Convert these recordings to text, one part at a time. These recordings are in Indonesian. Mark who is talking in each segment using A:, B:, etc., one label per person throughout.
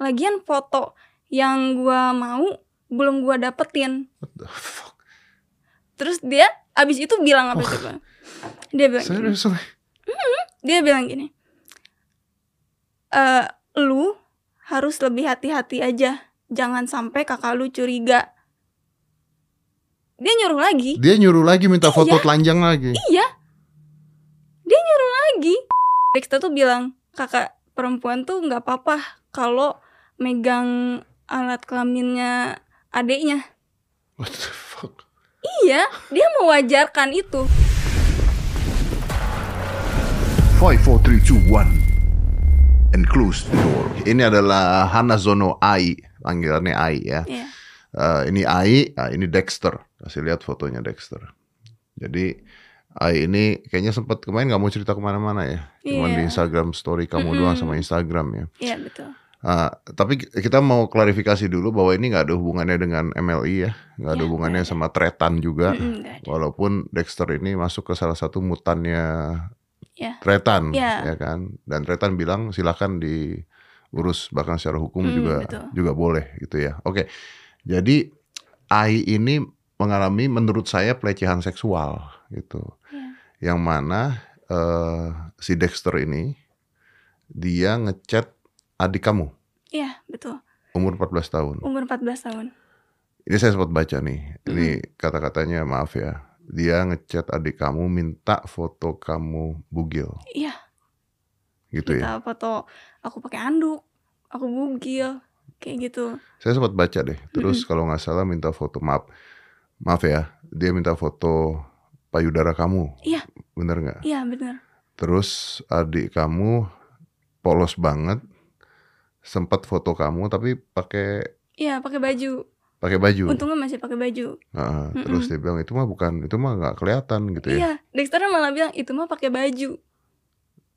A: lagian foto yang gua mau belum gua dapetin.
B: What the fuck?
A: terus dia abis itu bilang apa coba dia bilang gini,
B: Seriously?
A: dia bilang gini eh lu harus lebih hati-hati aja. Jangan sampai kakak lu curiga. Dia nyuruh lagi.
B: Dia nyuruh lagi minta foto
A: Iya.
B: telanjang lagi.
A: iya. Dia nyuruh lagi. Dexter tuh bilang kakak perempuan tuh nggak apa-apa kalau megang alat kelaminnya adeknya
B: What the fuck?
A: iya dia mewajarkan itu
C: 5, 4, 3, 2, 1. And close the door.
B: Ini adalah Hanazono Ai, panggilannya Ai ya.
A: Iya.
B: Eh, ini Ai, ah, ini Dexter. Kasih lihat fotonya Dexter. Jadi Ai ini kayaknya sempat kemarin nggak mau cerita ke mana-mana ya. Cuman
A: Iya.
B: di Instagram Story kamu doang sama Instagram ya.
A: iya betul
B: Ah, tapi kita mau klarifikasi dulu bahwa ini nggak ada hubungannya dengan MLI ya, nggak ada
A: Iya,
B: hubungannya
A: nggak
B: sama Tretan juga.
A: Ada.
B: Walaupun Dexter ini masuk ke salah satu mutannya
A: Ya.
B: Tretan,
A: Ya.
B: ya kan. Dan Tretan bilang silakan diurus bahkan secara hukum
A: Hmm,
B: juga
A: betul.
B: juga boleh gitu ya. Oke, jadi Ai ini mengalami menurut saya pelecehan seksual gitu,
A: Iya.
B: yang mana eh, si Dexter ini dia ngechat adik kamu
A: Iya, betul.
B: umur 14 tahun.
A: Umur 14 tahun.
B: Ini saya sempat baca nih. Ini kata-katanya maaf ya. Dia ngechat adik kamu minta foto kamu bugil
A: Iya,
B: gitu ya.
A: kita foto aku pakai anduk, aku bugil, kayak gitu.
B: Saya sempat baca deh. Terus kalau nggak salah minta foto maaf. Maaf ya, dia minta foto payudara kamu.
A: Iya.
B: Bener nggak?
A: Iya, bener.
B: Terus adik kamu polos banget. Sempat foto kamu tapi pakai
A: Iya, pakai baju.
B: pakai baju.
A: Untungnya masih pakai baju.
B: Heeh, terus dia bilang itu mah bukan, itu mah nggak kelihatan gitu ya.
A: Iya, Dexter malah bilang itu mah pakai baju.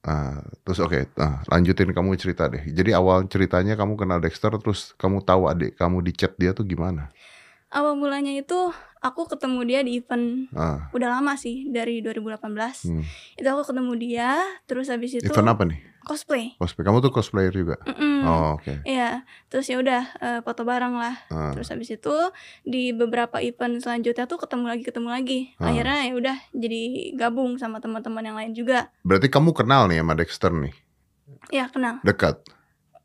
B: Ah, terus oke, nah, lanjutin kamu cerita deh. Jadi awal ceritanya kamu kenal Dexter, terus kamu tahu adik kamu di chat dia tuh gimana?
A: Awal mulanya itu aku ketemu dia di event
B: Ah,
A: udah lama sih dari 2018.
B: hmm.
A: Itu aku ketemu dia, terus habis itu
B: event apa nih?
A: cosplay.
B: Cosplay. Kamu tuh cosplayer juga?
A: Mm-mm.
B: Oh, oke.
A: Iya, terus ya udah eh, foto bareng lah.
B: Ah,
A: Terus habis itu di beberapa event selanjutnya tuh ketemu lagi ketemu lagi.
B: Ah.
A: Akhirnya ya udah jadi gabung sama teman-teman yang lain juga.
B: berarti kamu kenal nih sama Dexter nih?
A: Ya kenal.
B: Dekat?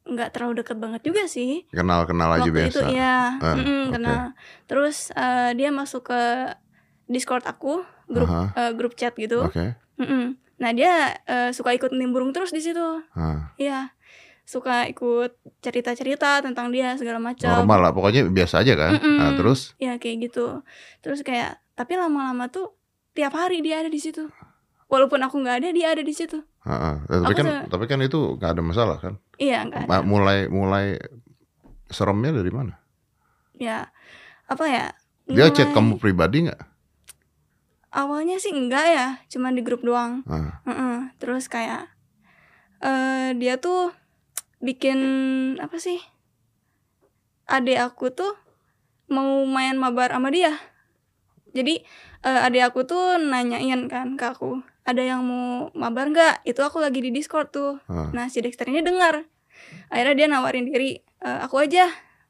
A: Nggak terlalu deket banget juga sih.
B: Kenal-kenal aja
A: Waktu
B: biasa?
A: itu ya
B: Ah,
A: mm-mm,
B: oke.
A: kenal. Terus eh, dia masuk ke Discord aku, grup
B: Aha,
A: eh, grup chat gitu.
B: Oke.
A: Mm-mm. Nah dia eh, suka ikut nimbrung terus di situ.
B: Ah,
A: Iya, suka ikut cerita-cerita tentang dia segala macam.
B: normal lah, pokoknya biasa aja kan?
A: Mm-mm.
B: Nah, terus?
A: Ya kayak gitu. Terus kayak tapi lama-lama tuh tiap hari dia ada di situ. Walaupun aku nggak ada, dia ada di situ.
B: Ah, ah. tapi
A: Aku
B: kan,
A: se-
B: tapi kan itu nggak ada masalah kan?
A: Iya nggak ada.
B: Mulai, mulai seremnya dari mana?
A: Ya apa ya?
B: Dia chat kamu pribadi nggak?
A: Awalnya sih enggak ya, cuman di grup doang.
B: Ah,
A: Heeh. Terus kayak eh dia tuh bikin apa sih? Adik aku tuh mau main mabar sama dia. Jadi eh, adik aku tuh nanyain kan ke aku, ada yang mau mabar nggak? Itu aku lagi di Discord tuh.
B: ah.
A: Nah si Dexter ini dengar. Akhirnya dia nawarin diri, "Eh, aku aja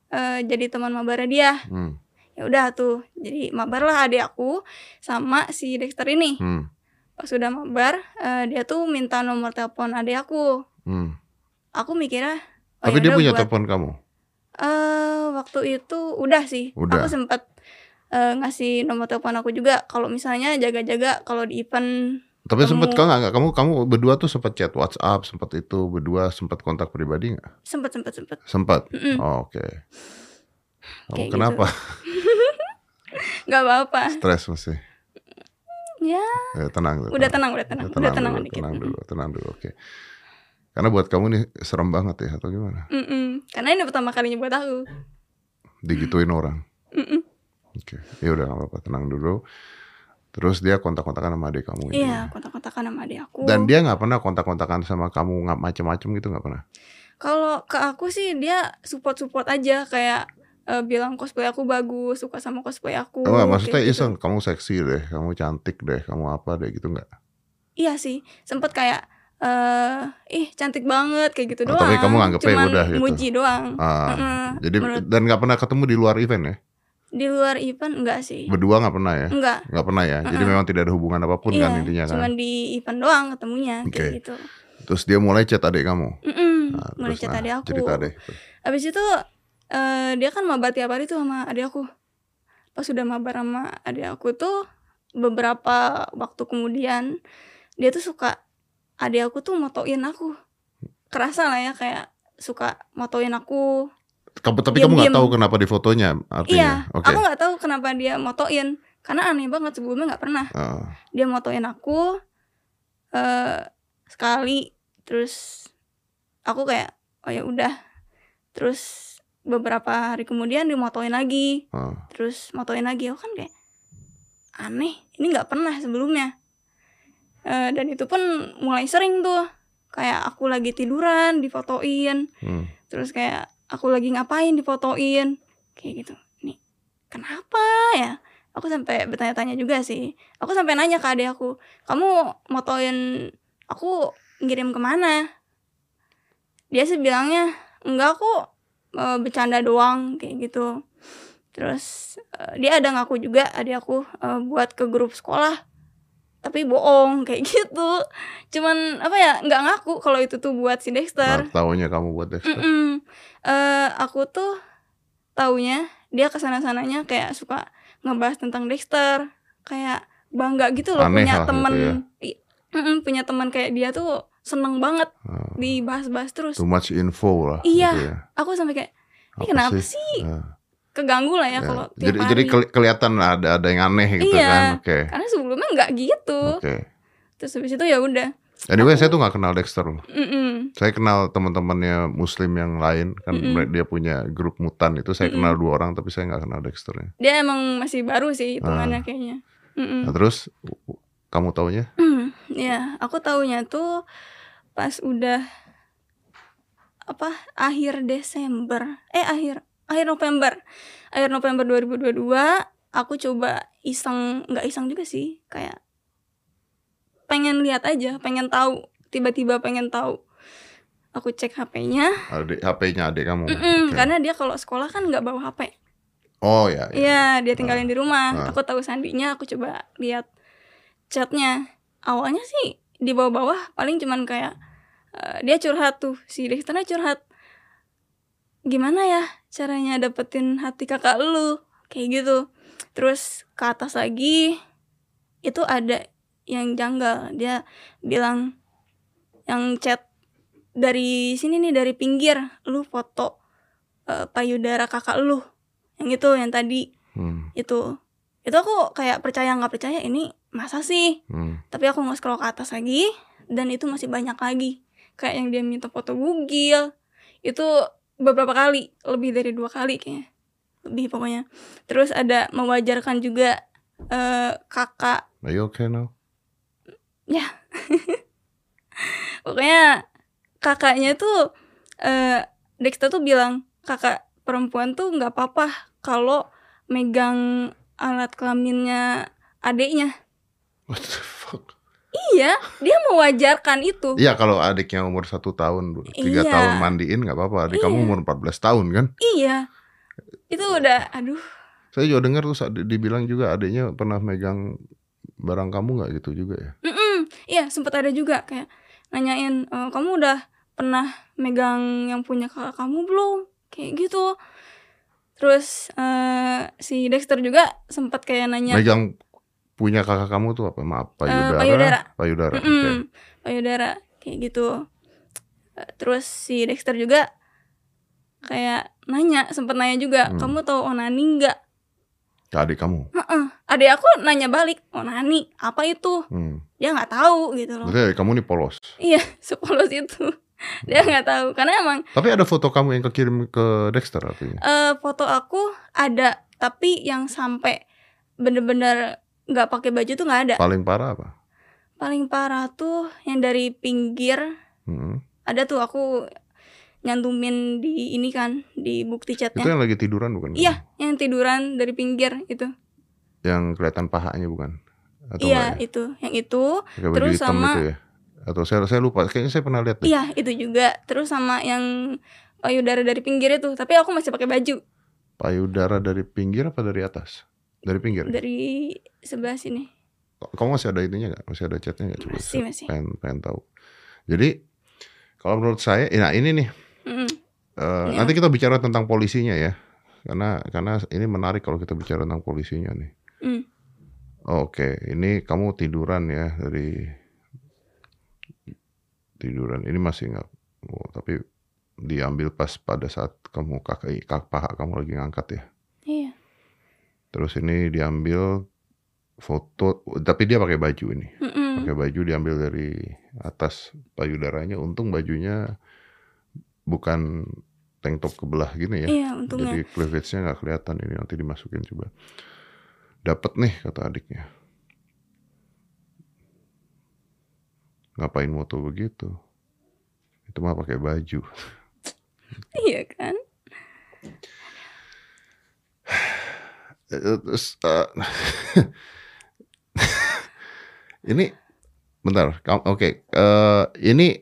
A: eh, jadi teman mabarnya dia.
B: Hmm,
A: Ya udah tuh, jadi mabar lah adik aku sama si Dexter ini
B: hmm,
A: pas sudah mabar eh, dia tuh minta nomor telepon adik aku
B: hmm.
A: aku mikirnya oh
B: Tapi dia
A: yaudah
B: punya
A: buat-
B: telepon kamu?
A: eh waktu itu udah sih
B: Udah.
A: aku sempat eh, ngasih nomor telepon aku juga kalau misalnya jaga-jaga kalau di event
B: Tapi sempet kan nggak kamu kamu berdua tuh sempat chat WhatsApp, sempat itu berdua sempat kontak pribadi nggak?
A: sempet sempet sempet
B: Sempat.
A: Mm-mm.
B: Oh, Oke. Kamu
A: Kayak gitu.
B: kenapa?
A: nggak apa-apa
B: Stres masih.
A: ya
B: Ya, tenang.
A: udah tenang udah tenang udah tenang
B: dulu,
A: dikit
B: tenang dulu, tenang dulu. Oke. Karena buat kamu nih serem banget ya atau gimana?
A: Mm-mm. karena ini pertama kalinya buat aku
B: Digituin orang.
A: Mm-mm.
B: Oke. Ya udah nggak apa-apa, tenang dulu. Terus dia kontak-kontakan sama adik kamu ini.
A: iya kontak-kontakan sama adik aku
B: Dan dia nggak pernah kontak-kontakan sama kamu nggak macem-macem gitu nggak pernah.
A: kalau ke aku sih dia support support aja kayak eh, bilang cosplay aku bagus suka sama cosplay aku
B: Enggak, maksudnya
A: kayak gitu.
B: iseng, kamu seksi deh, kamu cantik deh, kamu apa deh gitu nggak?
A: Iya sih, sempet kayak eh ih cantik banget kayak gitu
B: Oh,
A: doang.
B: tapi kamu nganggepnya
A: Cuman
B: udah gitu.
A: muji doang.
B: Ah,
A: Heeh,
B: jadi
A: menurut-
B: dan nggak pernah ketemu di luar event ya?
A: Di luar event enggak sih.
B: Berdua nggak pernah ya?
A: Enggak.
B: Nggak pernah ya. Jadi memang tidak ada hubungan apa pun
A: iya,
B: kan intinya kan.
A: cuman di event doang ketemunya kayak
B: Oke.
A: gitu.
B: Terus dia mulai chat adik kamu.
A: Mm-mm,
B: Nah,
A: mulai
B: terus,
A: chat
B: nah,
A: adik aku.
B: Cerita deh.
A: Abis itu eh dia kan mabar tiap hari tuh sama adik aku. Pas sudah mabar sama adik aku tuh beberapa waktu kemudian dia tuh suka adik aku tuh motoin aku. Kerasa lah ya kayak suka motoin aku.
B: Kamu, tapi kamu nggak tahu kenapa di fotonya artinya?
A: Iya,
B: Oke.
A: aku nggak tahu kenapa dia motoin. Karena aneh banget sebelumnya nggak pernah.
B: Ah,
A: Dia motoin aku eh sekali terus aku kayak oh ya udah. Terus beberapa hari kemudian dia motoin lagi.
B: ah.
A: terus motoin lagi aku kan kayak aneh ini nggak pernah sebelumnya Eh, dan itu pun mulai sering tuh kayak aku lagi tiduran difotoin
B: Hmm.
A: terus kayak aku lagi ngapain difotoin kayak gitu. Nih kenapa ya? Aku sampai bertanya-tanya juga sih. Aku sampai nanya ke adik aku kamu motoin aku ngirim ke mana? Dia sih bilangnya enggak aku eh, bercanda doang kayak gitu. Terus eh, dia ada ngaku juga adik aku eh, buat ke grup sekolah tapi bohong kayak gitu cuman apa ya nggak ngaku kalau itu tuh buat si Dexter
B: Nah, taunya kamu buat Dexter.
A: Mm-mm. Eh, aku tuh taunya dia ke sana sananya kayak suka ngebahas tentang Dexter kayak bangga gitu loh
B: Aneh
A: punya
B: lah
A: temen
B: gitu ya.
A: Punya teman kayak dia tuh seneng banget
B: Ah,
A: dibahas-bahas terus
B: too much info lah.
A: Iya.
B: gitu ya.
A: aku sampai kayak ini
B: Apa
A: kenapa
B: sih?
A: sih,
B: Ah,
A: keganggu lah ya,
B: ya.
A: kalau tiap
B: Jadi
A: hari
B: jadi keli- kelihatan ada ada yang aneh gitu
A: Iya.
B: kan. Oke.
A: karena sebelumnya nggak gitu
B: Oke.
A: terus habis itu ya udah
B: Anyway,
A: Aku-
B: saya tuh nggak kenal Dexter. loh.
A: Mm-mm.
B: Saya kenal teman-temannya Muslim yang lain kan
A: Mm-mm.
B: mereka- dia punya grup mutan itu saya
A: Mm-mm.
B: kenal dua orang tapi saya nggak kenal Dexternya.
A: dia emang masih baru sih hitungannya
B: Ah.
A: kayaknya Mm-mm.
B: Nah, terus kamu taunya?
A: Hmm, ya, aku taunya tuh pas udah apa akhir Desember, eh akhir akhir November, akhir November 2022 aku coba iseng nggak iseng juga sih kayak pengen lihat aja, pengen tahu, tiba-tiba pengen tahu. Aku cek HP-nya,
B: Adik HP-nya adik kamu.
A: Mm-mm,
B: Oke.
A: karena dia kalau sekolah kan nggak bawa HP.
B: Oh ya. ya.
A: Iya, dia tinggalin di rumah.
B: Ah.
A: Aku tahu sandinya, aku coba lihat chatnya. Awalnya sih di bawah-bawah paling cuman kayak eh, dia curhat tuh, si Dexternya curhat. Gimana ya caranya dapetin hati kakak lu? Kayak gitu. Terus ke atas lagi itu ada yang janggal. Dia bilang yang chat dari sini nih dari pinggir lu foto eh, payudara kakak lu yang itu yang tadi
B: Hmm,
A: itu itu aku kayak percaya nggak percaya ini masa sih
B: hmm.
A: tapi aku nggak scroll ke atas lagi dan itu masih banyak lagi kayak yang dia minta foto bugil itu beberapa kali lebih dari dua kali kayaknya. Lebih pokoknya. Terus ada mewajarkan juga eh, kakak.
B: Are you okay now?
A: pokoknya kakaknya tuh eh Dexter tuh bilang kakak perempuan tuh nggak apa-apa kalau megang alat kelaminnya adiknya
B: What the fuck?
A: Iya dia mewajarkan itu
B: Iya kalau adiknya umur satu tahun, tiga
A: Iya.
B: tahun mandiin nggak apa-apa. Adik kamu
A: Iya.
B: umur 14 tahun kan?
A: iya itu udah aduh
B: Saya juga dengar tuh dibilang juga adiknya pernah megang barang kamu nggak gitu juga ya?
A: Mm-mm. iya sempat ada juga kayak nanyain "E, kamu udah pernah megang yang punya kakak kamu belum kayak gitu terus eh, si Dexter juga sempat kayak nanya
B: Megang punya kakak kamu tuh apa? Maaf, payudara.
A: Eh, payudara.
B: Payudara, oke.
A: Mm-mm, payudara kayak gitu Eh, terus si Dexter juga kayak nanya sempat nanya juga
B: Hmm.
A: kamu tahu onani nggak
B: Ke adik kamu.
A: Heeh. adik aku nanya balik onani apa itu
B: Hmm.
A: dia nggak tahu gitu loh
B: Berarti kamu nih polos.
A: iya sepolos itu dia nggak tahu karena emang
B: Tapi ada foto kamu yang kekirim ke Dexter artinya.
A: eh, foto aku ada tapi yang sampai bener-bener nggak pakai baju tuh nggak ada
B: Paling parah apa?
A: paling parah tuh yang dari pinggir
B: Hmm.
A: ada tuh aku nyantumin di ini kan di bukti
B: Itu
A: chatnya
B: yang lagi tiduran bukan?
A: iya yang tiduran dari pinggir itu
B: Yang kelihatan pahanya bukan? Atau
A: iya
B: ya?
A: itu yang itu
B: Pakai
A: terus sama-
B: itu ya? Atau saya saya lupa. Kayaknya saya pernah lihat deh.
A: Iya, itu juga. Terus sama yang payudara dari pinggir itu, tapi aku masih pakai baju
B: Payudara dari pinggir apa dari atas? Dari pinggir.
A: dari sebelah sini.
B: Kamu masih ada itunya nggak? Masih ada chatnya nggak? Coba
A: Masih, masih.
B: Pengen, pengen tahu. Jadi kalau menurut saya, nah ini nih. Eh,
A: Ya.
B: Nanti kita bicara tentang polisinya ya. Karena karena ini menarik kalau kita bicara tentang polisinya nih.
A: Mm.
B: Oke, ini kamu tiduran ya dari tiduran. Ini masih nggak, oh, tapi diambil pas pada saat kamu kaki kak paha kamu lagi ngangkat ya. Terus ini diambil foto, tapi dia pakai baju ini.
A: Mm-mm.
B: Pakai baju diambil dari atas payudaranya. Untung bajunya bukan tank top kebelah gini ya.
A: Iya, untungnya.
B: Jadi cleavage-nya nggak kelihatan ini nanti dimasukin coba. Dapat nih kata adiknya. Ngapain moto begitu? Itu mah pakai baju.
A: Iya kan?
B: Eh, Terus eh, ini bentar. Oke, eh, ini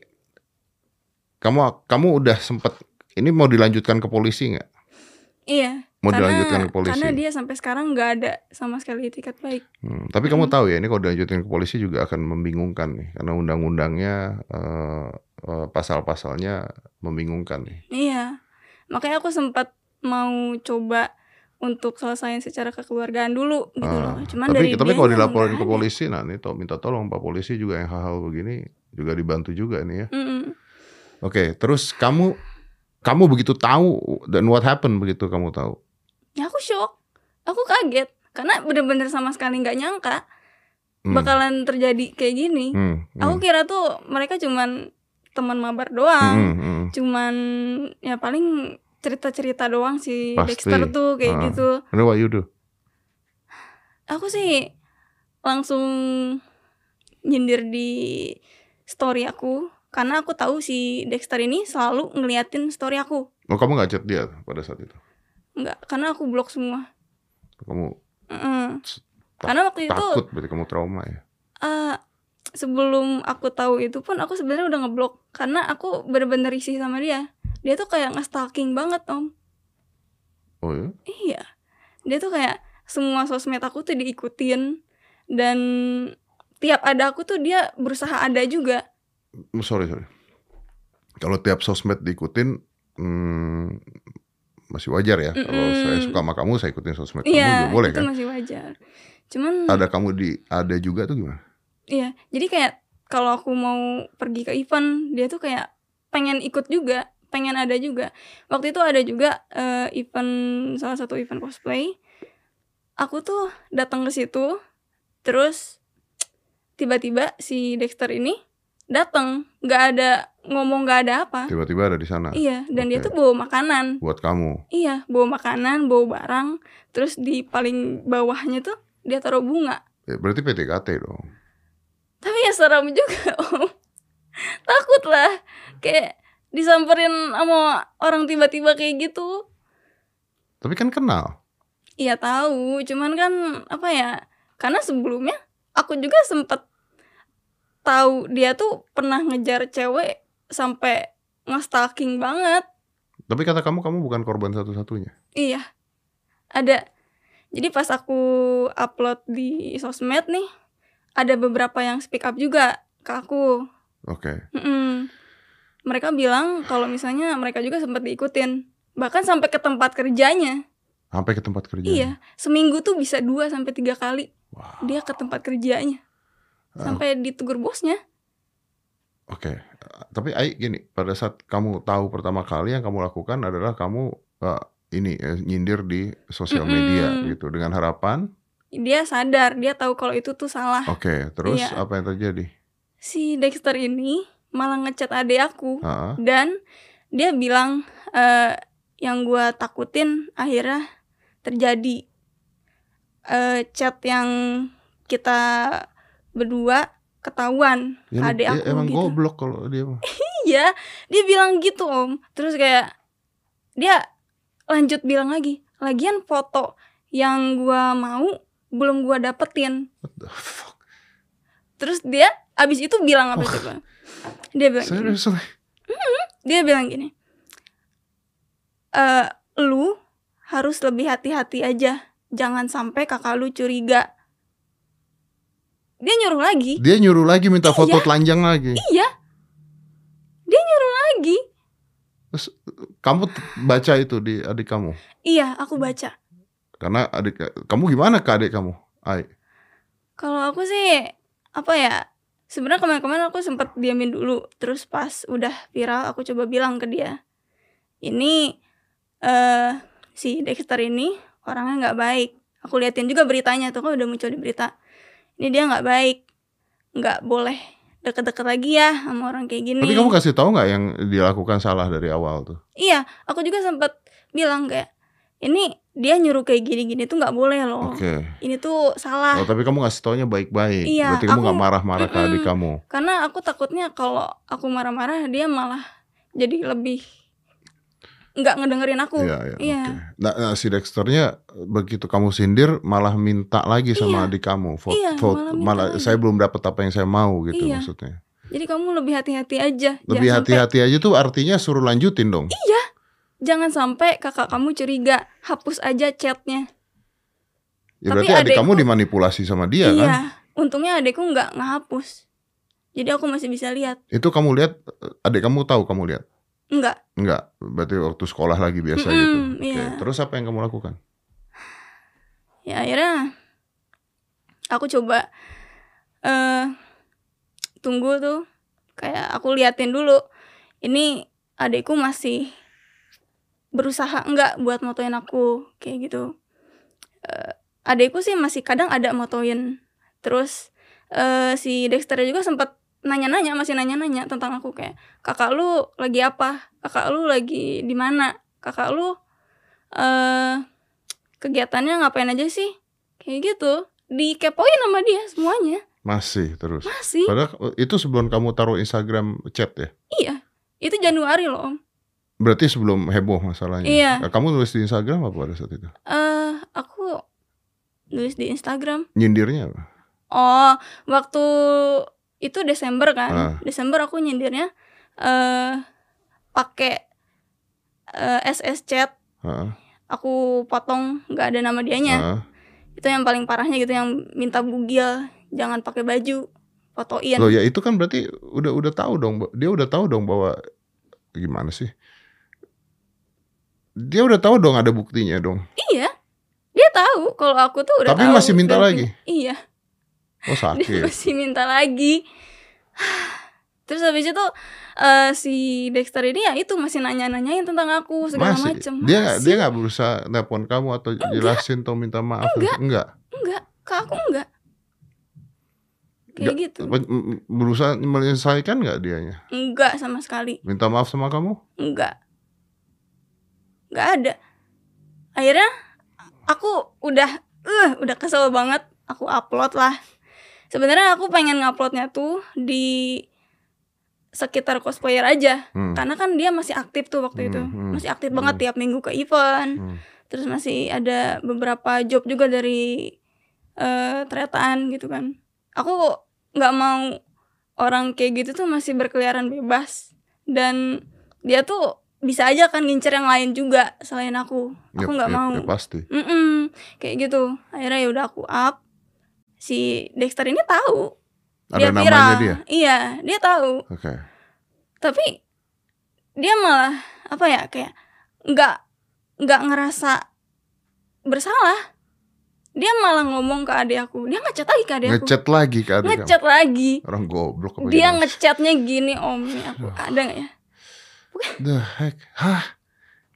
B: kamu kamu udah sempet ini mau dilanjutkan ke polisi nggak?
A: Iya.
B: Mau
A: karena,
B: dilanjutkan ke polisi?
A: Karena dia sampai sekarang nggak ada sama sekali etikat baik.
B: Hmm, tapi kamu
A: Hmm.
B: tahu ya ini kalau dilanjutin ke polisi juga akan membingungkan nih karena undang-undangnya eh, eh, pasal-pasalnya membingungkan nih.
A: Iya. Makanya aku sempat mau coba untuk selesaiin secara kekeluargaan dulu gitu
B: Ah,
A: loh. Cuman
B: tapi
A: dari
B: tapi kalau dilaporin ke polisi, nah ini to, minta tolong pak polisi juga yang hal-hal begini juga dibantu juga nih ya.
A: Mm-mm.
B: Oke, terus kamu kamu begitu tahu dan what happened begitu kamu tahu?
A: Ya aku shock. Aku kaget karena bener-bener sama sekali nggak nyangka
B: Hmm,
A: bakalan terjadi kayak gini.
B: hmm, hmm,
A: Aku kira tuh mereka cuman teman mabar
B: hmm,
A: doang.
B: hmm, hmm.
A: Cuman ya paling cerita-cerita doang si
B: Pasti.
A: Dexter tuh kayak
B: Ah.
A: gitu.
B: And what you do?
A: Aku sih langsung nyindir di story aku karena aku tahu si Dexter ini selalu ngeliatin story aku.
B: Oh kamu nggak chat dia pada saat itu?
A: Enggak, karena aku blok semua.
B: Kamu tak-
A: Karena waktu itu
B: takut berarti kamu trauma ya?
A: eh, sebelum aku tahu itu pun aku sebenarnya udah ngeblok karena aku bener-bener risih sama dia. Dia tuh kayak nge-stalking banget om.
B: Oh ya?
A: Iya, dia tuh kayak semua sosmed aku tuh diikutin dan tiap ada aku tuh dia berusaha ada juga.
B: Mm, Sorry sorry. Kalau tiap sosmed diikutin, hmm, masih wajar ya. Kalau
A: Mm-mm.
B: saya suka sama kamu, saya ikutin sosmed kamu
A: Iya,
B: juga boleh
A: itu
B: kan?
A: masih wajar. Cuman
B: Ada kamu di ada juga tuh gimana?
A: iya, jadi kayak kalau aku mau pergi ke event, dia tuh kayak pengen ikut juga, pengen ada juga. Waktu itu ada juga eh, event salah satu event cosplay. Aku tuh datang ke situ, terus tiba-tiba si Dexter ini datang, nggak ada ngomong nggak ada apa.
B: Tiba-tiba ada di sana
A: Iya, dan dia
B: Oke.
A: tuh bawa makanan.
B: buat kamu.
A: Iya, bawa makanan, bawa barang, terus di paling bawahnya tuh dia taruh bunga.
B: Ya, berarti PTKT dong.
A: Tapi ya serem juga, Om. Takut lah. Kayak disamperin sama orang tiba-tiba kayak gitu.
B: Tapi kan kenal.
A: Iya tahu, cuman kan apa ya? Karena sebelumnya aku juga sempet tahu dia tuh pernah ngejar cewek sampai nge-stalking banget.
B: Tapi kata kamu kamu bukan korban satu-satunya.
A: Iya. Ada. Jadi pas aku upload di sosmed nih, ada beberapa yang speak up juga ke aku.
B: Oke.
A: Mm-mm. Mereka bilang kalau misalnya mereka juga sempat diikutin, bahkan sampai ke tempat kerjanya.
B: Sampai ke tempat kerja.
A: Iya, seminggu tuh bisa dua sampai tiga kali
B: Wow.
A: dia ke tempat kerjanya,
B: Ah.
A: sampai ditegur bosnya.
B: Oke. Uh, Tapi Ai gini, pada saat kamu tahu pertama kali yang kamu lakukan adalah kamu uh, ini eh, nyindir di sosial media
A: Mm-mm.
B: gitu dengan harapan.
A: Dia sadar, dia tahu kalau itu tuh salah.
B: Oke, terus
A: Iya.
B: apa yang terjadi?
A: Si Dexter ini malah ngechat adek aku
B: Ah,
A: dan dia bilang eh, yang gua takutin akhirnya terjadi eh, chat yang kita berdua ketahuan
B: ya,
A: adek
B: ya,
A: aku
B: emang
A: gitu.
B: goblok kalau dia.
A: Iya, dia bilang gitu om. Terus kayak dia lanjut bilang lagi, lagian foto yang gua mau belum gua dapetin.
B: What the fuck?
A: Terus dia abis itu bilang apa coba? Dia bilang gini,
B: Seriously?
A: dia bilang gini eh lu harus lebih hati-hati aja jangan sampai kakak lu curiga dia nyuruh lagi
B: Dia nyuruh lagi minta foto
A: Iya.
B: telanjang lagi.
A: iya dia nyuruh lagi
B: Kamu t- baca itu di adik kamu.
A: iya aku baca
B: Karena adik kamu gimana ke adik kamu? Ai.
A: Kalau aku sih apa ya? Sebenarnya kemarin-kemarin aku sempat diamin dulu, terus pas udah viral aku coba bilang ke dia, ini eh si Dexter ini orangnya nggak baik. Aku liatin juga beritanya tuh kan udah muncul di berita. Ini dia nggak baik, nggak boleh deket-deket lagi ya sama orang kayak gini.
B: Tapi kamu kasih tahu nggak yang dilakukan salah dari awal tuh?
A: Iya, aku juga sempat bilang kayak ini dia nyuruh kayak gini-gini tuh nggak boleh loh.
B: Oke.
A: Ini tuh salah.
B: Oh, tapi kamu ngasih taunya baik-baik.
A: Iya,
B: Berarti kamu nggak marah-marah ke adik kamu.
A: karena aku takutnya kalau aku marah-marah dia malah jadi lebih nggak ngedengerin aku
B: Iya, iya.
A: Iya.
B: oke. Nah, nah, si Dexternya begitu kamu sindir malah minta lagi sama
A: Iya.
B: adik kamu. Foto,
A: Iya, malah minta
B: malah
A: lagi.
B: saya belum dapat apa yang saya mau gitu
A: Iya.
B: maksudnya.
A: jadi kamu lebih hati-hati aja
B: Lebih
A: sampai,
B: hati-hati aja tuh artinya suruh lanjutin dong.
A: Jangan sampai kakak kamu curiga hapus aja chatnya
B: Ya
A: Tapi
B: berarti adik
A: adikku-
B: kamu dimanipulasi sama dia
A: iya
B: kan?
A: untungnya adekku nggak ngehapus jadi aku masih bisa lihat
B: Itu kamu lihat adik kamu tahu kamu lihat?
A: nggak
B: Enggak, berarti waktu sekolah lagi biasa
A: Mm-mm,
B: gitu. Oke,
A: iya.
B: Terus apa yang kamu lakukan?
A: ya akhirnya aku coba eh tunggu tuh kayak aku liatin dulu ini adekku masih berusaha enggak buat motoin aku kayak gitu. Eh adekku sih masih kadang ada motoin. Terus eh si Dexter juga sempat nanya-nanya masih nanya-nanya tentang aku kayak kakak lu lagi apa? Kakak lu lagi di mana? Kakak lu eh kegiatannya ngapain aja sih? Kayak gitu. Dikepoin sama dia semuanya.
B: Masih terus.
A: masih.
B: Padahal itu sebelum kamu taruh Instagram chat ya?
A: iya. Itu Januari loh om
B: Berarti sebelum heboh masalahnya.
A: Iya.
B: Nah, Kamu nulis di Instagram apa pada saat itu?
A: eh aku nulis di Instagram
B: Nyindirnya apa?
A: oh waktu itu Desember kan
B: Ah.
A: Desember aku nyindirnya eh pakai eh, SS chat
B: Heeh,
A: aku potong nggak ada nama dianya
B: heeh.
A: itu yang paling parahnya gitu yang minta bugil jangan pakai baju fotoin
B: Loh ya itu kan berarti udah udah tahu dong, dia udah tahu dong bahwa gimana sih? Dia udah tahu dong ada buktinya dong.
A: iya dia tahu kalau aku tuh udah
B: Tapi
A: tahu
B: masih minta lagi?
A: iya
B: Oh
A: dia
B: sakit.
A: masih minta lagi terus habis itu eh, si Dexter ini ya itu masih nanya-nanyain tentang aku segala
B: Masih.
A: macem
B: Dia nggak dia
A: Masih.
B: nggak berusaha telepon kamu atau jelasin atau minta maaf.
A: Enggak.
B: Enggak.
A: enggak ke aku enggak kayak
B: Enggak.
A: gitu
B: Apa, m- Berusaha menyelesaikan nggak dianya?
A: enggak sama sekali
B: Minta maaf sama kamu?
A: enggak enggak ada. Akhirnya aku udah eh udah kesel banget. Aku upload lah. Sebenarnya aku pengen nguploadnya tuh di sekitar cosplayer aja.
B: Hmm.
A: karena kan dia masih aktif tuh waktu itu.
B: Hmm, hmm,
A: masih aktif banget
B: hmm.
A: tiap minggu ke event.
B: Hmm.
A: terus masih ada beberapa job juga dari eh teretaan gitu kan. Aku nggak mau orang kayak gitu tuh masih berkeliaran bebas. Dan dia tuh bisa aja kan ngincer yang lain juga selain aku. Aku nggak
B: yap,
A: mau.
B: yap, pasti.
A: Mm-mm, kayak gitu. Akhirnya ya udah aku up. Si Dexter ini tahu.
B: Ada
A: dia
B: namanya
A: viral.
B: dia.
A: iya dia tahu.
B: Oke.
A: tapi dia malah apa ya kayak nggak nggak ngerasa bersalah. Dia malah ngomong ke adik aku. Dia ngechat lagi ke adik aku.
B: Ngechat lagi ke adik
A: ngechat lagi.
B: Orang goblok apa
A: dia
B: gimana?
A: ngechatnya gini om. Aku ada nggak ya
B: The heck? Hah?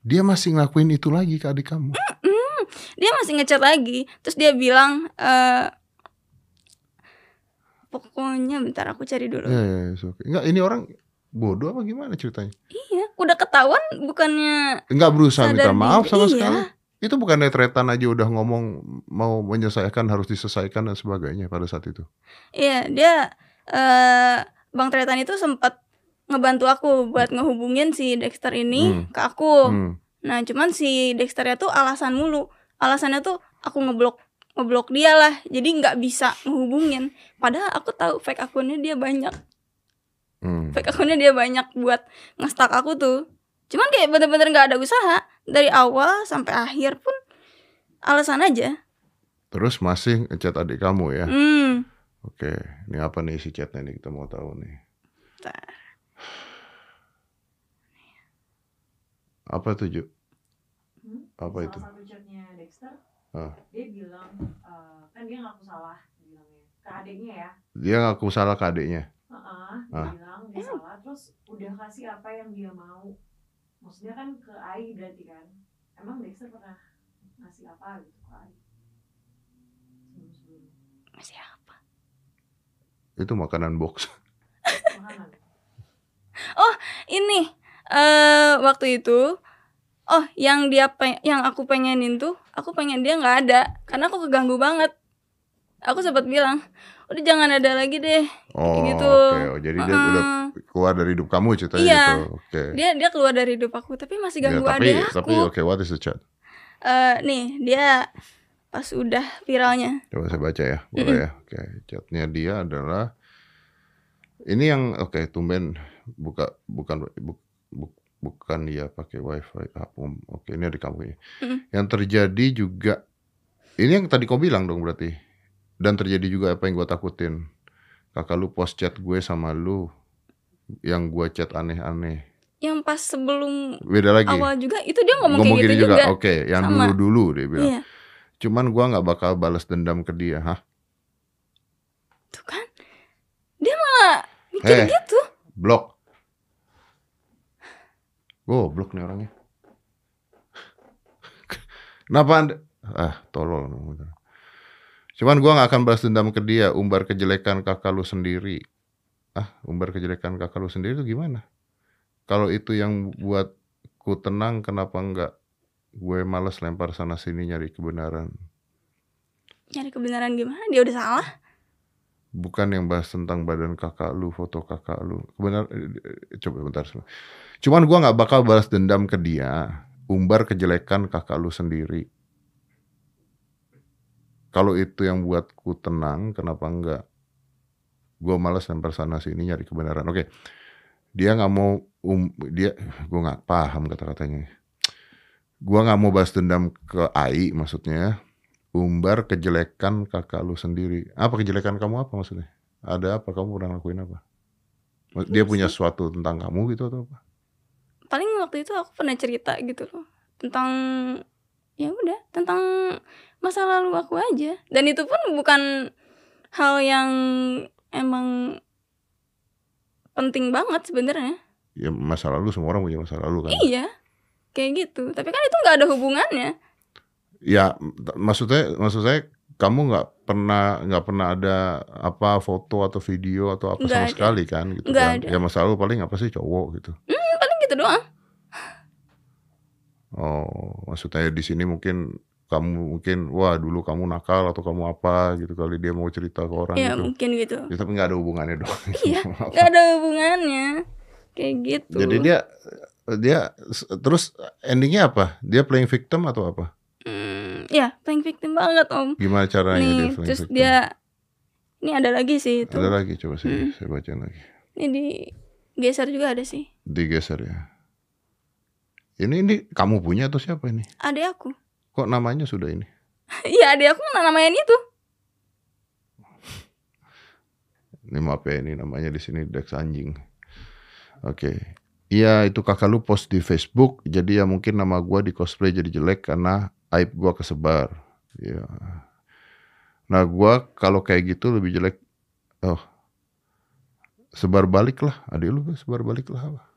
B: Dia masih ngelakuin itu lagi ke adik kamu?
A: dia masih ngechat lagi terus dia bilang eh pokoknya bentar aku cari dulu
B: Ya, ya, ya, oke. Enggak, ini orang bodoh apa gimana ceritanya?
A: iya udah ketahuan bukannya
B: Enggak berusaha minta maaf sama
A: Iya.
B: sekali. Itu bukan retretan aja udah ngomong mau menyelesaikan harus diselesaikan dan sebagainya pada saat itu.
A: Iya, dia eh Bang Tretan itu sempat ngebantu aku buat ngehubungin si Dexter ini
B: Hmm.
A: ke aku.
B: Hmm.
A: Nah, cuman si Dexternya tuh alasan mulu. Alasannya tuh aku ngeblok ngeblok dia lah. Jadi nggak bisa ngehubungin. Padahal aku tahu fake akunnya dia banyak.
B: Hmm.
A: fake akunnya dia banyak buat ngestak aku tuh cuman kayak bener-bener nggak ada usaha dari awal sampai akhir pun alasan aja
B: Terus masih ngechat adik kamu ya?
A: hmm
B: Oke, ini apa nih isi chatnya nih kita mau tahu nih.
A: Bentar.
B: Apa tuh Ju?
D: Hmm?
B: Apa
D: Salah
B: itu?
D: satu chatnya Dexter,
B: Ah.
D: dia bilang eh, kan dia ngaku salah bilangnya ke adiknya ya.
B: Dia ngaku salah ke adiknya.
D: Heeh, dia
B: Ah.
D: bilang dia salah terus udah kasih apa yang dia mau. Maksudnya kan ke Ai berarti kan. Emang Dexter pernah ngasih apa gitu ke Ai? Sebelum-sebelumnya.
A: masih apa
B: Itu makanan box.
D: Makanan.
A: Ini eh waktu itu oh yang dia peng- yang aku pengenin tuh aku pengen dia nggak ada karena aku keganggu banget aku sempat bilang udah jangan ada lagi deh
B: Oh,
A: gitu.
B: oke. Oh, jadi dia
A: Heeh.
B: udah keluar dari hidup kamu ceritanya
A: Iya.
B: gitu. Oke.
A: dia dia keluar dari hidup aku tapi masih
B: Ya,
A: ganggu
B: tapi
A: adek aku
B: tapi oke, what is the chat?
A: Eh, nih dia pas udah viralnya
B: Coba saya baca ya, boleh ya. Oke, chatnya dia adalah ini yang oke tumben buka bukan bu, bu- bukan dia pakai wifi apum. Oke, ini ada kamu ya.
A: Mm.
B: Yang terjadi juga ini yang tadi kau bilang dong berarti. Dan terjadi juga apa yang gue takutin. Kakak lu post chat gue sama lu yang gue chat aneh-aneh.
A: yang pas sebelum
B: Beda lagi.
A: awal juga itu dia ngomong,
B: Ngomong
A: kayak gitu juga,
B: Oke, yang
A: Sama.
B: dulu-dulu dia bilang.
A: iya
B: Cuman gua nggak bakal balas dendam ke dia, hah?
A: tuh kan dia malah mikir
B: Eh.
A: gitu
B: Blok. Goblok nih orangnya. Kenapa anda? Ah, tolol. Cuman gua nggak akan balas dendam ke dia, umbar kejelekan kakak lu sendiri. Ah, umbar kejelekan kakak lu sendiri itu gimana? Kalau itu yang buat ku tenang, kenapa enggak? Gue males lempar sana sini nyari kebenaran.
A: nyari kebenaran gimana dia udah salah
B: bukan yang bahas tentang badan kakak lu, foto kakak lu. Benar, eh, coba bentar. Cuman gua nggak bakal balas dendam ke dia, umbar kejelekan kakak lu sendiri. Kalau itu yang buatku tenang, kenapa enggak? Gua malas lempar sana sini nyari kebenaran. Oke, dia nggak mau, um, dia, gua nggak paham kata-katanya. Gua nggak mau balas dendam ke Ai, maksudnya umbar kejelekan kakak lu sendiri. Apa kejelekan kamu apa maksudnya? Ada apa? Kamu pernah lakuin apa? Dia punya sesuatu tentang kamu gitu atau apa?
A: paling waktu itu aku pernah cerita gitu loh tentang ya udah tentang masa lalu aku aja dan itu pun bukan hal yang emang penting banget sebenarnya
B: Ya masa lalu semua orang punya masa lalu kan.
A: iya kayak gitu tapi kan itu nggak ada hubungannya
B: Ya maksudnya maksud saya kamu nggak pernah nggak pernah ada apa foto atau video atau apa
A: Nggak
B: sama
A: ada.
B: sekali kan gitu
A: Nggak
B: kan.
A: ada.
B: Ya masa lalu paling apa sih cowok gitu.
A: paling gitu doang
B: Oh, maksudnya di sini mungkin kamu mungkin wah dulu kamu nakal atau kamu apa gitu kali dia mau cerita ke orang
A: ya
B: gitu.
A: mungkin gitu
B: Ya, tapi nggak ada hubungannya dong.
A: Iya, nggak ada hubungannya kayak gitu
B: Jadi dia dia terus endingnya apa? Dia playing victim atau apa?
A: Ya playing victim banget om
B: Gimana caranya dia
A: nih
B: playing
A: terus
B: victim?
A: dia ini ada lagi sih itu
B: Ada lagi coba sih
A: Hmm.
B: saya bacain lagi.
A: ini di geser juga ada sih
B: Digeser ya. Ini ini kamu punya atau siapa ini?
A: adek aku
B: Kok namanya sudah ini?
A: iya adek aku namanya itu
B: Ini maaf ya ini namanya di sini Dex anjing. Oke. Iya itu kakak lu post di Facebook jadi ya mungkin nama gua di cosplay jadi jelek karena aib gua kesebar. Iya. Nah gua kalau kayak gitu lebih jelek. Oh. Sebar balik lah. Adik lu sebar balik lah apa?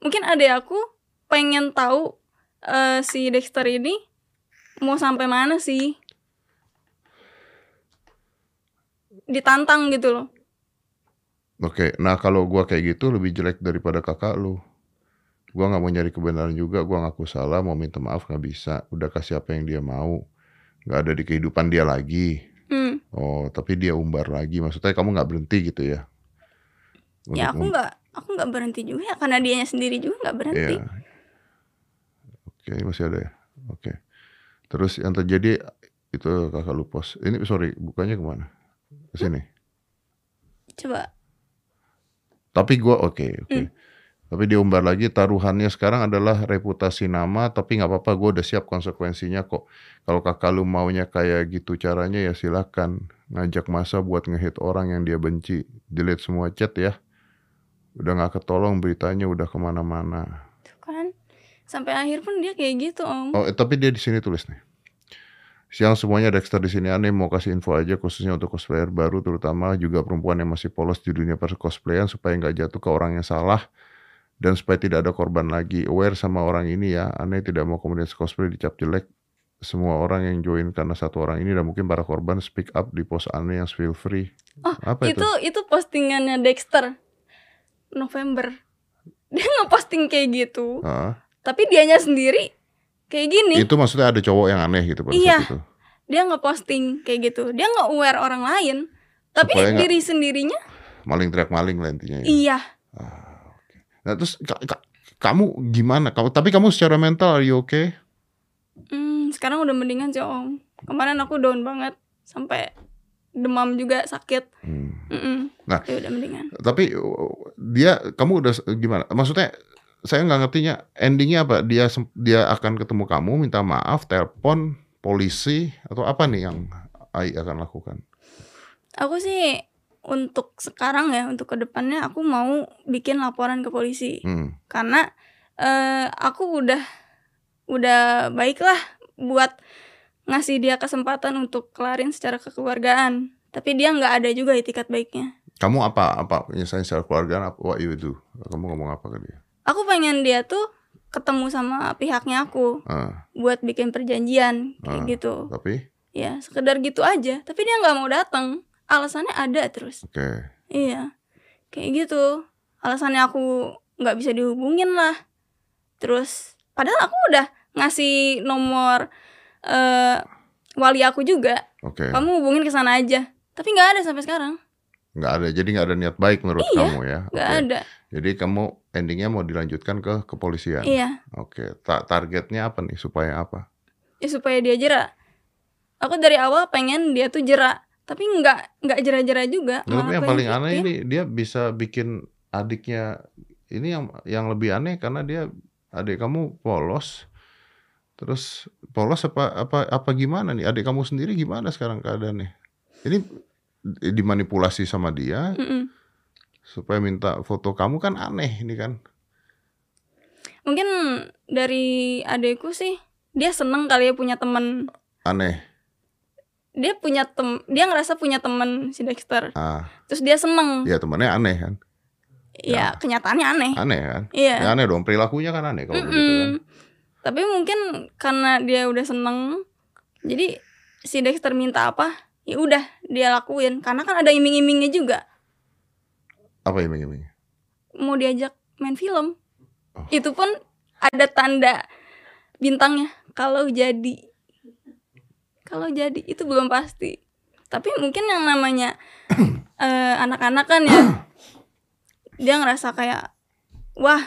A: mungkin adek aku pengen tahu eh, si Dexter ini mau sampai mana sih ditantang gitu loh
B: Oke, nah kalau gua kayak gitu lebih jelek daripada kakak lu. Gua nggak mau nyari kebenaran juga, gua ngaku salah, mau minta maaf nggak bisa. Udah kasih apa yang dia mau, nggak ada di kehidupan dia lagi.
A: hmm.
B: Oh, tapi dia umbar lagi. Maksudnya kamu nggak berhenti gitu ya?
A: ya
B: Untuk
A: aku nggak aku nggak berhenti juga ya karena dianya sendiri juga nggak berhenti
B: Iya. Oke, masih ada ya. Oke. Terus yang terjadi itu kakak lu post. Ini sorry, bukannya ke mana? Ke sini.
A: Coba.
B: Tapi gua oke oke.
A: Hmm.
B: Tapi diumbar lagi taruhannya sekarang adalah reputasi nama. Tapi nggak apa-apa, gue udah siap konsekuensinya kok. Kalau kakak lu maunya kayak gitu caranya ya silakan ngajak masa buat ngehit orang yang dia benci. Delete semua chat ya. Udah nggak ketolong beritanya udah ke mana-mana.
A: Tuh kan. Sampai akhir pun dia kayak gitu, Om.
B: Oh, eh, tapi dia di sini tulis nih. Siang semuanya Dexter di sini aneh mau kasih info aja khususnya untuk cosplayer baru terutama juga perempuan yang masih polos di dunia per cosplayan supaya nggak jatuh ke orang yang salah dan supaya tidak ada korban lagi. Aware sama orang ini ya, aneh tidak mau komunitas cosplay dicap jelek. Semua orang yang join karena satu orang ini dan mungkin para korban speak up di post aneh yang feel free.
A: Oh,
B: Apa itu?
A: itu itu postingannya Dexter November. Dia ngeposting kayak gitu.
B: Ah,
A: Tapi dianya sendiri kayak gini.
B: itu maksudnya ada cowok yang aneh gitu pada
A: Iya.
B: saat itu.
A: Dia ngeposting kayak gitu. Dia nggak aware orang lain. Tapi
B: Supaya
A: diri sendirinya
B: Maling teriak maling lah intinya. ya.
A: iya.
B: Nah terus ka- ka- kamu gimana? Kamu tapi kamu secara mental are you okay?
A: Hmm, sekarang udah mendingan sih Om. Kemarin aku down banget sampai demam juga sakit.
B: Hmm. Nah.
A: Tapi udah mendingan.
B: Tapi uh, dia kamu udah gimana? Maksudnya saya nggak ngertinya endingnya apa? Dia dia akan ketemu kamu minta maaf, telepon polisi atau apa nih yang Ai akan lakukan?
A: Aku sih untuk sekarang ya, untuk ke depannya aku mau bikin laporan ke polisi.
B: Hmm.
A: karena eh, aku udah udah baiklah buat ngasih dia kesempatan untuk kelarin secara kekeluargaan tapi dia nggak ada juga itikat baiknya
B: Kamu apa apa misalnya secara keluarga apa what you do? Kamu ngomong apa ke dia?
A: aku pengen dia tuh ketemu sama pihaknya aku
B: Ah,
A: buat bikin perjanjian kayak
B: Ah.
A: gitu
B: tapi
A: ya sekedar gitu aja tapi dia nggak mau datang alasannya ada terus
B: oke.
A: iya kayak gitu alasannya aku nggak bisa dihubungin lah terus padahal aku udah ngasih nomor eh wali aku juga
B: Oke.
A: kamu hubungin ke sana aja tapi nggak ada sampai sekarang
B: Nggak ada. Jadi nggak ada niat baik menurut
A: Iya,
B: kamu ya.
A: nggak
B: Oke.
A: ada
B: Jadi kamu endingnya mau dilanjutkan ke kepolisian.
A: iya
B: Oke. Ta- targetnya apa nih supaya apa?
A: ya supaya dia jerak aku dari awal pengen dia tuh jerak tapi nggak nggak jera-jera juga
B: Nah, tapi yang paling aneh
A: bikin.
B: ini dia bisa bikin adiknya ini yang yang lebih aneh karena dia adik kamu polos. Terus polos apa apa apa gimana nih? Adik kamu sendiri gimana sekarang keadaannya? Ini dimanipulasi sama dia
A: Mm-mm.
B: supaya minta foto kamu kan aneh ini kan.
A: mungkin dari adekku sih dia seneng kali ya punya temen
B: Aneh.
A: Dia punya tem dia ngerasa punya temen si Dexter.
B: Ah,
A: terus dia seneng.
B: Ya temannya aneh kan.
A: ya. kenyataannya aneh.
B: Aneh kan?
A: iya.
B: Ya aneh dong perilakunya kan aneh kalau begitu kan.
A: Tapi mungkin karena dia udah seneng jadi si Dexter minta apa ya udah dia lakuin. Karena kan ada iming-imingnya juga.
B: Apa iming-iming?
A: mau diajak main film.
B: Oh.
A: itu pun ada tanda bintangnya. Kalau jadi kalau jadi itu belum pasti tapi mungkin yang namanya eh, anak-anak kan ya dia ngerasa kayak wah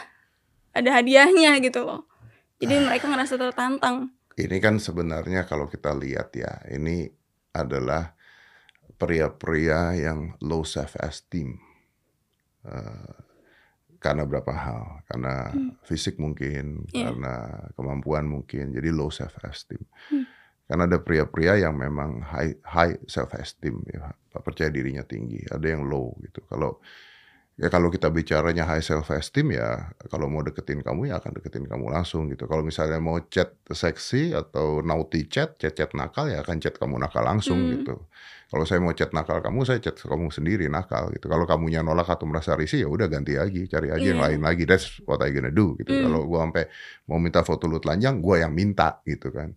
A: ada hadiahnya gitu loh jadi mereka ngerasa tertantang
B: Ini kan sebenarnya kalau kita lihat ya, ini adalah pria-pria yang low self esteem. Eh, karena berapa hal, karena fisik mungkin,
A: Iya.
B: karena kemampuan mungkin, jadi low self esteem.
A: Hmm.
B: Karena ada pria-pria yang memang high high self esteem ya, percaya dirinya tinggi, ada yang low gitu. Kalau ya kalau kita bicaranya high self esteem ya kalau mau deketin kamu ya akan deketin kamu langsung gitu. Kalau misalnya mau chat seksi atau naughty chat, chat-chat nakal ya akan chat kamu nakal langsung
A: Hmm.
B: gitu. Kalau saya mau chat nakal kamu, saya chat kamu sendiri nakal gitu. Kalau kamunya nolak atau merasa risih ya udah ganti lagi, cari aja yang
A: Iya.
B: lain lagi. That's what I gonna do gitu.
A: Hmm.
B: Kalau gua sampai mau minta foto lu telanjang, gua yang minta gitu kan.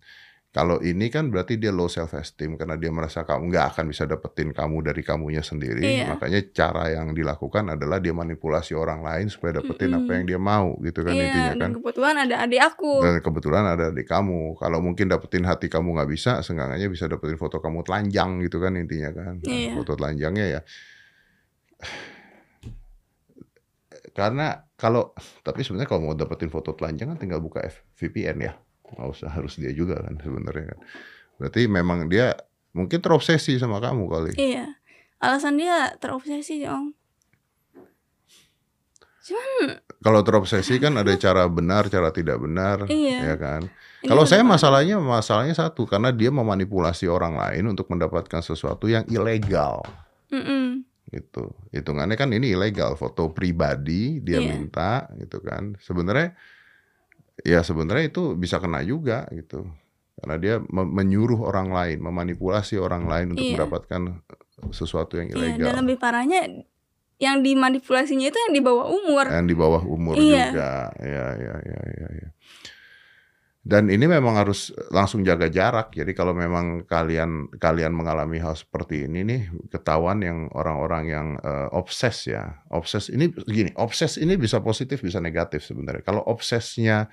B: Kalau ini kan berarti dia low self esteem karena dia merasa kamu nggak akan bisa dapetin kamu dari kamunya sendiri.
A: Iya.
B: Makanya cara yang dilakukan adalah dia manipulasi orang lain supaya dapetin apa
A: Mm-mm.
B: yang dia mau gitu kan
A: iya
B: intinya kan.
A: dan kebetulan ada adik aku
B: Dan kebetulan ada di kamu. Kalau mungkin dapetin hati kamu nggak bisa, seenggaknya bisa dapetin foto kamu telanjang gitu kan intinya kan. Nah,
A: Iya.
B: Foto telanjangnya ya. Karena kalau tapi sebenarnya kalau mau dapetin foto telanjang kan tinggal buka F- VPN ya. Nggak usah harus dia juga kan sebenarnya kan. Berarti memang dia mungkin terobsesi sama kamu kali.
A: iya alasan dia terobsesi om cuman
B: Kalau terobsesi kan ada cara benar, cara tidak benar,
A: Iya.
B: ya kan?
A: ini
B: Kalau saya masalahnya masalahnya satu karena dia memanipulasi orang lain untuk mendapatkan sesuatu yang ilegal
A: Mm-mm.
B: gitu. Hitungannya kan ini ilegal, foto pribadi dia
A: Iya.
B: minta gitu kan. Sebenarnya ya sebenarnya itu bisa kena juga gitu. Karena dia me- menyuruh orang lain, memanipulasi orang lain untuk
A: Iya.
B: mendapatkan sesuatu yang
A: Iya, dan
B: ilegal.
A: lebih parahnya yang dimanipulasinya itu yang di bawah umur.
B: yang di bawah umur
A: Iya.
B: juga. Ya, ya, ya, ya, ya. Dan ini memang harus langsung jaga jarak. Jadi kalau memang kalian kalian mengalami hal seperti ini nih, ketahuan yang orang-orang yang eh, obses ya. Obses ini gini, obses ini bisa positif bisa negatif sebenarnya. Kalau obsesnya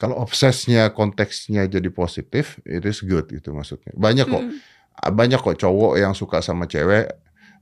B: kalau obsesnya konteksnya jadi positif, it is good gitu maksudnya. Banyak kok
A: Mm-mm.
B: banyak kok cowok yang suka sama cewek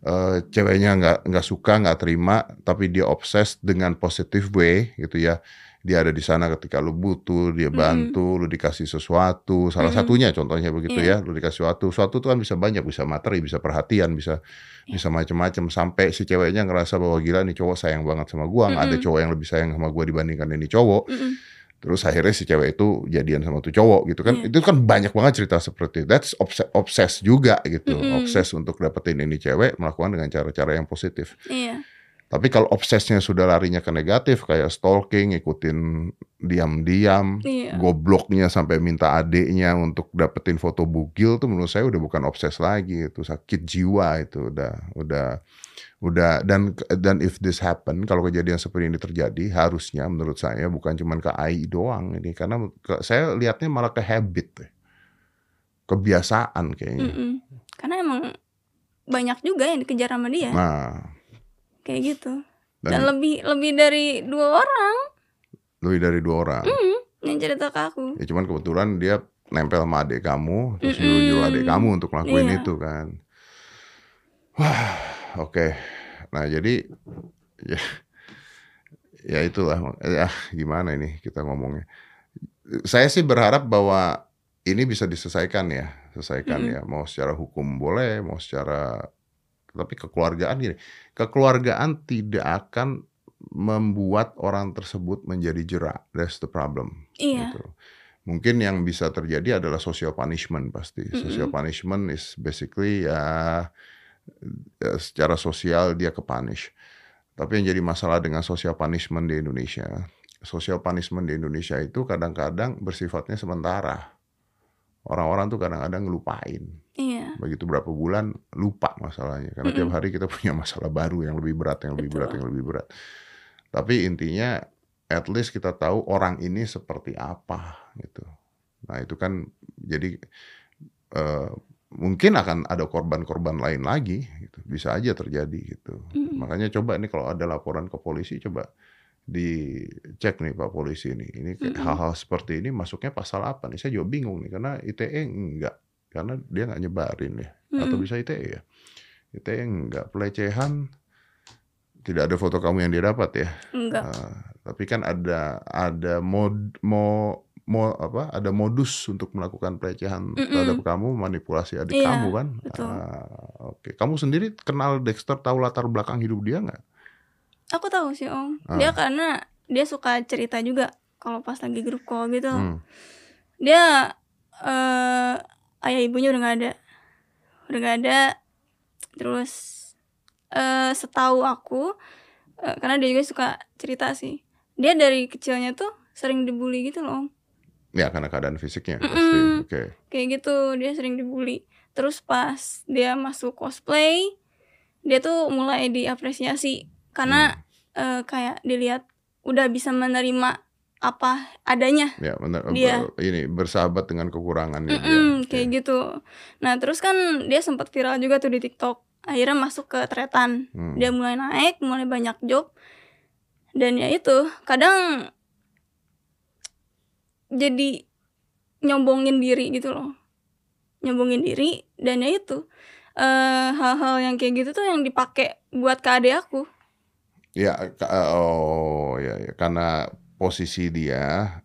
B: eh, ceweknya nggak nggak suka nggak terima tapi dia obses dengan positive way gitu ya dia ada di sana ketika lu butuh dia bantu lu dikasih sesuatu salah
A: Mm-mm.
B: satunya contohnya begitu
A: Iya.
B: ya lu dikasih sesuatu sesuatu itu kan bisa banyak bisa materi bisa perhatian bisa
A: Iya.
B: bisa macam-macam sampai si ceweknya ngerasa bahwa gila nih cowok sayang banget sama gua nggak ada cowok yang lebih sayang sama gua dibandingkan ini cowok
A: Mm-mm.
B: Terus akhirnya si cewek itu jadian sama tuh cowok gitu kan.
A: Iya.
B: Itu kan banyak banget cerita seperti itu. That's obses, obses juga gitu.
A: Mm-mm.
B: Obses untuk dapetin ini cewek melakukan dengan cara-cara yang positif.
A: Iya.
B: Tapi kalau obsesnya sudah larinya ke negatif kayak stalking, ikutin diam-diam,
A: Iya.
B: gobloknya sampai minta adiknya untuk dapetin foto bugil tuh menurut saya udah bukan obses lagi itu sakit jiwa itu udah udah udah. Dan dan if this happen kalau kejadian seperti ini terjadi harusnya menurut saya bukan cuman ke AI doang ini karena ke- saya lihatnya malah ke habit kebiasaan kayaknya.
A: Mm-mm. Karena emang banyak juga yang dikejar sama dia.
B: Nah
A: kayak gitu. Dan,
B: dan
A: lebih lebih dari dua orang
B: lebih dari dua orang
A: yang cerita ke aku.
B: ya cuman kebetulan dia nempel sama adik kamu terus
A: Mm-mm.
B: nyuruh nyuruh adik kamu untuk ngelakuin
A: Iya.
B: itu kan wah oke nah jadi ya ya itulah ya gimana ini kita ngomongnya saya sih berharap bahwa ini bisa diselesaikan ya selesaikan
A: Mm-mm.
B: ya mau secara hukum boleh mau secara tapi kekeluargaan gini kekeluargaan tidak akan membuat orang tersebut menjadi jerak that's the problem
A: Iya.
B: gitu. Mungkin yang bisa terjadi adalah social punishment pasti. Social
A: Mm-mm.
B: punishment is basically ya, ya secara sosial dia ke punish. Tapi yang jadi masalah dengan social punishment di Indonesia, social punishment di Indonesia itu kadang-kadang bersifatnya sementara. Orang-orang tuh kadang-kadang ngelupain.
A: Iya.
B: Begitu berapa bulan lupa masalahnya. Karena tiap
A: Mm-mm.
B: hari kita punya masalah baru yang lebih berat, yang lebih
A: Betul.
B: berat, yang lebih berat. Tapi intinya at least kita tahu orang ini seperti apa gitu. Nah, itu kan jadi eh, mungkin akan ada korban-korban lain lagi gitu. Bisa aja terjadi gitu.
A: Mm-mm.
B: Makanya coba nih kalau ada laporan ke polisi coba dicek nih Pak polisi ini. Ini kayak
A: Mm-mm.
B: hal-hal seperti ini masuknya pasal apa nih? Saya juga bingung nih karena ITE enggak. Karena dia nggak nyebarin ya. Atau
A: Mm-mm.
B: bisa ITE ya. ITE enggak pelecehan tidak ada foto kamu yang dia dapat ya.
A: Enggak.
B: Nah, tapi kan ada ada mod mo mo apa ada modus untuk melakukan pelecehan
A: Mm-mm.
B: terhadap kamu manipulasi adik
A: Iya,
B: kamu kan
A: betul.
B: Ah, oke kamu sendiri kenal Dexter tahu latar belakang hidup dia nggak
A: Aku tahu sih om.
B: Ah.
A: Dia karena dia suka cerita juga kalau pas lagi grup call gitu.
B: Hmm.
A: Dia eh ayah ibunya udah nggak ada, udah nggak ada. Terus eh setahu aku, eh, karena dia juga suka cerita sih. Dia dari kecilnya tuh sering dibully gitu loh.
B: Ya karena keadaan fisiknya pasti
A: Mm-mm.
B: oke
A: Kayak gitu dia sering dibully. Terus pas dia masuk cosplay, dia tuh mulai diapresiasi karena eh, kayak dilihat udah bisa menerima apa adanya.
B: ya benar
A: Dia.
B: ber- ini bersahabat dengan kekurangannya dia
A: Mm-mm, kayak
B: Oke.
A: gitu. Nah terus kan dia sempat viral juga tuh di TikTok. Akhirnya masuk ke tretan.
B: Hmm.
A: Dia mulai naik, mulai banyak job. Dan ya itu kadang jadi nyombongin diri gitu loh. Nyombongin diri dan ya itu eh hal-hal yang kayak gitu tuh yang dipakai buat ke adik aku.
B: Ya, oh ya, ya, karena posisi dia,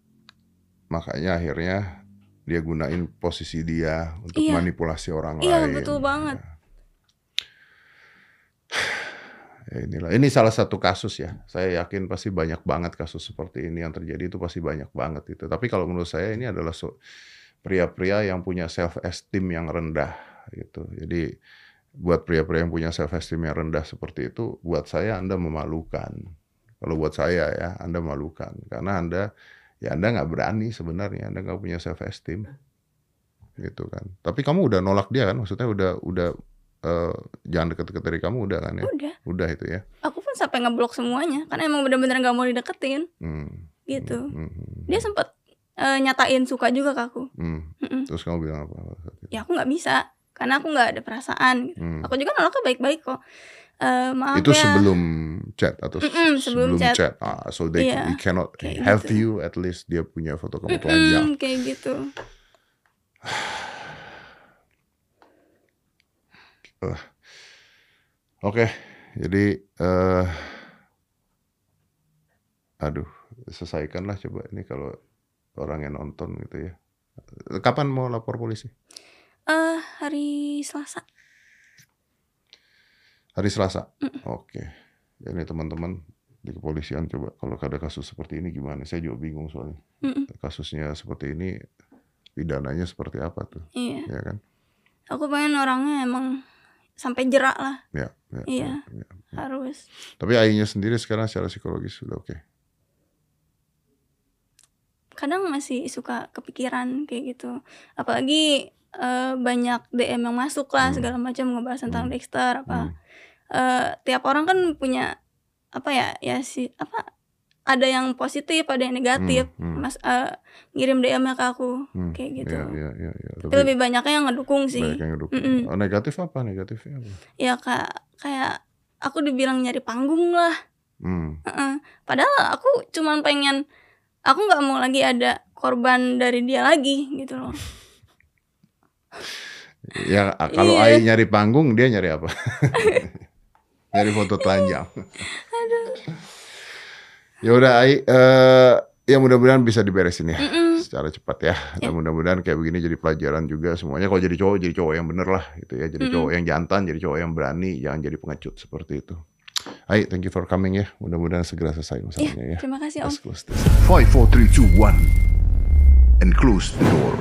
B: makanya akhirnya dia gunain posisi dia untuk
A: Iya.
B: manipulasi orang
A: Iya
B: lain.
A: betul banget.
B: ya inilah. Ini salah satu kasus ya. Saya yakin pasti banyak banget kasus seperti ini yang terjadi itu pasti banyak banget itu. Tapi kalau menurut saya ini adalah so- pria-pria yang punya self esteem yang rendah gitu. Jadi buat pria-pria yang punya self esteem yang rendah seperti itu, buat saya Anda memalukan. Kalau buat saya ya, Anda memalukan karena Anda ya Anda nggak berani sebenarnya, Anda nggak punya self esteem gitu kan. Tapi kamu udah nolak dia kan? Maksudnya udah udah eh, jangan deket-deket dari kamu udah kan ya?
A: udah
B: Udah itu ya.
A: aku pun sampai ngeblok semuanya karena emang bener-bener nggak mau dideketin
B: Hmm.
A: gitu
B: Hmm, hmm,
A: dia sempat eh, nyatain suka juga ke aku
B: hmm.
A: Mm-mm.
B: Terus kamu bilang apa?
A: ya aku nggak bisa karena aku nggak ada perasaan gitu.
B: Hmm.
A: aku juga nolaknya baik-baik kok Eh, maaf
B: Itu
A: ya
B: sebelum chat atau s-
A: Mm-mm, sebelum chat.
B: Ah, so they
A: Iya,
B: we cannot
A: kayak
B: have
A: gitu.
B: you at least dia punya foto kamu telanjang.
A: Mm-mm, kayak gitu
B: Oke, jadi eh aduh, selesaikanlah coba ini kalau orang yang nonton gitu ya. Kapan mau lapor polisi?
A: eh hari Selasa
B: Hari Selasa. Oke. Ya, Ini teman-teman di kepolisian coba kalau ada kasus seperti ini gimana? Saya juga bingung soalnya.
A: Mm-mm.
B: Kasusnya seperti ini pidananya seperti apa tuh?
A: iya
B: Ya kan?
A: aku pengen orangnya emang sampai jerak lah
B: Ya, ya,
A: Iya.
B: ya, ya.
A: harus
B: Tapi Ainya sendiri sekarang secara psikologis sudah oke.
A: kadang masih suka kepikiran kayak gitu apalagi eh, banyak DM yang masuk lah
B: Hmm.
A: segala macam ngebahas tentang
B: Hmm.
A: Dexter apa
B: Hmm.
A: Eh, tiap orang kan punya apa ya ya sih apa ada yang positif ada yang negatif
B: Hmm, hmm,
A: mas eh, ngirim DM ke aku
B: hmm.
A: kayak gitu
B: Iya, iya, iya, iya.
A: tapi lebih banyaknya yang ngedukung sih
B: banyak yang ngedukung.
A: Mm-mm.
B: Oh, negatif apa? Negatifnya apa?
A: ya kak kayak aku dibilang nyari panggung lah
B: Hmm.
A: Heeh. padahal aku cuman pengen aku nggak mau lagi ada korban dari dia lagi gitu loh
B: Ya kalau
A: Iya.
B: Ai nyari panggung, dia nyari apa? nyari foto telanjang. ya udah Ai, eh ya mudah-mudahan bisa diberesin ya
A: Mm-mm.
B: secara cepat ya.
A: Ya.
B: Dan mudah-mudahan kayak begini jadi pelajaran juga semuanya. Kalau jadi cowok, jadi cowok yang bener lah gitu ya. Jadi
A: Mm-mm.
B: cowok yang jantan, jadi cowok yang berani, jangan jadi pengecut seperti itu. Ai, thank you for coming ya. Mudah-mudahan segera selesai masalahnya ya.
A: terima kasih om
B: Let's close this.
C: 5, 4, 3, 2, 1. And close the door.